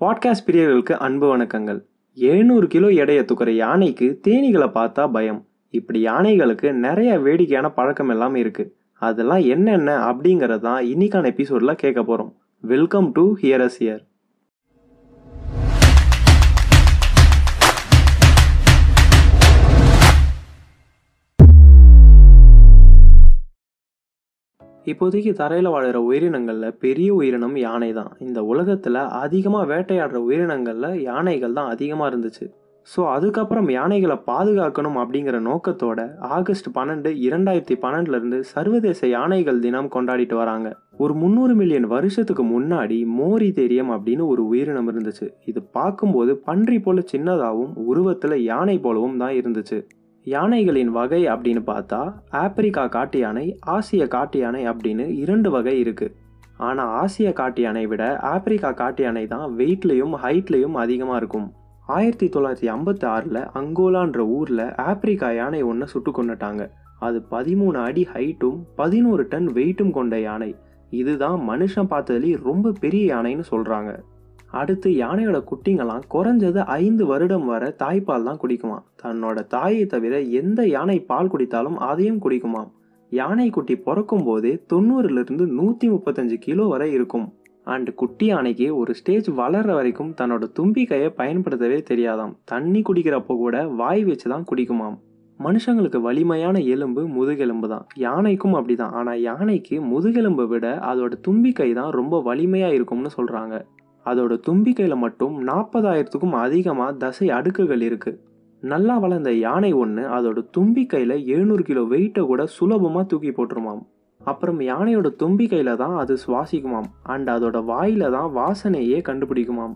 Podcast பிரியர்களுக்கு அன்பு வணக்கங்கள். எழுநூறு கிலோ எடையை தூக்குற யானைக்கு தேனீகளை பார்த்தா பயம். இப்படி யானைகளுக்கு நிறைய வேடிக்கையான பழக்கம் எல்லாம் இருக்கு. அதெல்லாம் என்னென்ன அப்படிங்கிறது தான் இன்னைக்கான எபிசோட்ல கேட்க போறோம். Welcome to hear us here இப்போதைக்கு தரையில் வாழ்கிற உயிரினங்களில் பெரிய உயிரினம் யானை தான் இந்த உலகத்தில் அதிகமாக வேட்டையாடுற உயிரினங்களில் யானைகள் தான் அதிகமாக இருந்துச்சு. ஸோ அதுக்கப்புறம் யானைகளை பாதுகாக்கணும் அப்படிங்கிற நோக்கத்தோட ஆகஸ்ட் பன்னெண்டு இரண்டாயிரத்தி பன்னெண்டுலேருந்து சர்வதேச யானைகள் தினம் கொண்டாடிட்டு வராங்க. ஒரு முந்நூறு மில்லியன் வருஷத்துக்கு முன்னாடி மோரி தெரியம் அப்படின்னு ஒரு உயிரினம் இருந்துச்சு. இது பார்க்கும்போது பன்றி போல சின்னதாகவும் உருவத்தில் யானை போலவும் தான் இருந்துச்சு. யானைகளின் வகை அப்படின்னு பார்த்தா ஆப்பிரிக்கா காட்டு யானை ஆசிய காட்டு யானை அப்படின்னு இரண்டு வகை இருக்குது ஆனால் ஆசிய காட்டு யானை விட ஆப்பிரிக்கா காட்டு யானை தான் வெயிட்லேயும் ஹைட்லேயும் அதிகமாக இருக்கும். ஆயிரத்தி தொள்ளாயிரத்தி ஐம்பத்தி ஆறில் அங்கோலான்ற ஊரில் ஆப்பிரிக்கா யானை ஒன்று சுட்டு கொண்டுட்டாங்க அது பதிமூணு அடி ஹைட்டும் பதினோரு டன் வெயிட்டும் கொண்ட யானை. இதுதான் மனுஷன் பார்த்ததுலேயே ரொம்ப பெரிய யானைன்னு சொல்கிறாங்க அடுத்து யானையோட குட்டிங்கெல்லாம் குறைஞ்சது ஐந்து வருடம் வர தாய்ப்பால் தான் குடிக்குமாம். தன்னோட தாயை தவிர எந்த யானை பால் குடித்தாலும் அதையும் குடிக்குமாம். யானை குட்டி பிறக்கும் போதே தொண்ணூறுலேருந்து நூற்றி முப்பத்தஞ்சு கிலோ வரை இருக்கும். அண்ட் குட்டி யானைக்கு ஒரு ஸ்டேஜ் வளர்ற வரைக்கும் தன்னோட தும்பிக்கையை பயன்படுத்தவே தெரியாதாம். தண்ணி குடிக்கிறப்போ கூட வாய் வச்சு தான் குடிக்குமாம். மனுஷங்களுக்கு வலிமையான எலும்பு முதுகெலும்பு தான். யானைக்கும் அப்படிதான். ஆனால் யானைக்கு முதுகெலும்பை விட அதோட தும்பிக்கை தான் ரொம்ப வலிமையாக இருக்கும்னு சொல்கிறாங்க அதோட தும்பிக்கையில் மட்டும் நாற்பதாயிரத்துக்கும் அதிகமாக தசை அடுக்குகள் இருக்குது நல்லா வளர்ந்த யானை ஒன்று அதோட தும்பிக்கையில் எழுநூறு கிலோ வெயிட்டை கூட சுலபமாக தூக்கி போட்டுருமாம். அப்புறம் யானையோட தும்பிக்கையில் தான் அது சுவாசிக்குமாம். அண்ட் அதோட வாயில தான் வாசனையே கண்டுபிடிக்குமாம்.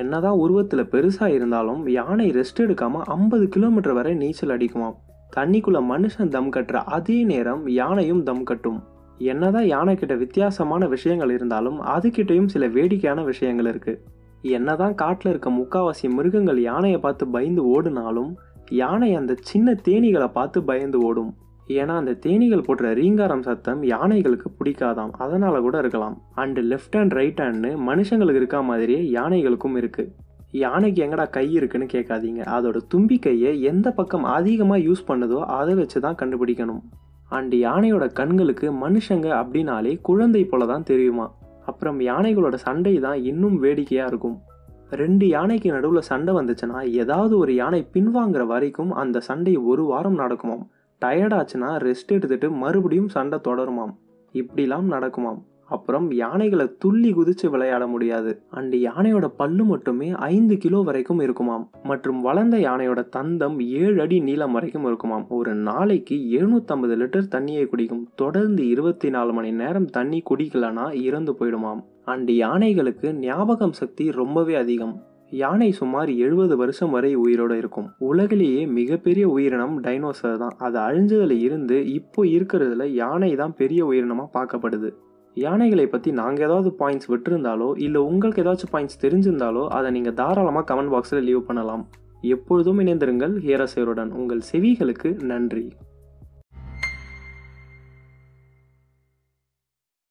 என்னதான் உருவத்தில் பெருசாக இருந்தாலும் யானை ரெஸ்ட் எடுக்காமல் ஐம்பது கிலோமீட்டர் வரை நீச்சல் அடிக்குமாம். தண்ணிக்குள்ள மனுஷன் தம் கட்டுற அதே நேரம் யானையும் தம் கட்டும். என்னதான் யானைக்கிட்ட வித்தியாசமான விஷயங்கள் இருந்தாலும் அதுக்கிட்டையும் சில வேடிக்கையான விஷயங்கள் இருக்கு. என்னதான் காட்டில் இருக்க முக்காவாசி மிருகங்கள் யானையை பார்த்து பயந்து ஓடுனாலும் யானை அந்த சின்ன தேனீகளை பார்த்து பயந்து ஓடும். ஏன்னா அந்த தேனீகள் போடுற ரீங்காரம் சத்தம் யானைகளுக்கு பிடிக்காதாம். அதனால கூட இருக்கலாம். அண்டு லெஃப்ட் ஹேண்ட் ரைட் ஹேண்ட்னு மனுஷங்களுக்கு இருக்க மாதிரியே யானைகளுக்கும் இருக்கு. யானைக்கு எங்கடா கை இருக்குன்னு கேட்காதீங்க. அதோட தும்பிக்கையை எந்த பக்கம் அதிகமாக யூஸ் பண்ணுதோ அதை வச்சு தான் கண்டுபிடிக்கணும். அண்ட் யானையோட கண்களுக்கு மனுஷங்க அப்படின்னாலே குழந்தை போல தான் தெரியுமா? அப்புறம் யானைகளோட சண்டை தான் இன்னும் வேடிக்கையாக இருக்கும். ரெண்டு யானைக்கு நடுவில் சண்டை வந்துச்சுன்னா ஏதாவது ஒரு யானை பின்வாங்குற வரைக்கும் அந்த சண்டை ஒரு வாரம் நடக்குமாம். டயர்டாச்சுன்னா ரெஸ்ட் எடுத்துட்டு மறுபடியும் சண்டை தொடருமாம். இப்படிலாம் நடக்குமாம். அப்புறம் யானைகளை துள்ளி குதிச்சு விளையாட முடியாது. அண்ட் யானையோட பல்லு மட்டுமே ஐந்து கிலோ வரைக்கும் இருக்குமாம். மற்றும் வளர்ந்த யானையோட தந்தம் ஏழு அடி நீளம் வரைக்கும் இருக்குமாம். ஒரு நாளைக்கு எழுநூத்தம்பது லிட்டர் தண்ணியை குடிக்கும். தொடர்ந்து இருபத்தி நாலு மணி நேரம் தண்ணி குடிக்கலனா இறந்து போயிடுமாம். அண்ட் யானைகளுக்கு ஞாபகம் சக்தி ரொம்பவே அதிகம். யானை சுமார் எழுபது வருஷம் வரை உயிரோடு இருக்கும். உலகிலேயே மிகப்பெரிய உயிரினம் டைனோசர் தான். அது அழிஞ்சதுல இருந்து இப்போ இருக்கிறதுல யானை தான் பெரிய உயிரினமாக பார்க்கப்படுது. யானைகளை பற்றி நாங்கள் ஏதாவது பாயிண்ட்ஸ் விட்டுருந்தாலோ இல்லை உங்களுக்கு ஏதாச்சும் பாயிண்ட்ஸ் தெரிஞ்சிருந்தாலோ அதை நீங்கள் தாராளமாக கமெண்ட் பாக்ஸில் லீவ் பண்ணலாம். எப்பொழுதும் இணைந்திருங்கள் ஹேரசேருடன். உங்கள் செவிகளுக்கு நன்றி.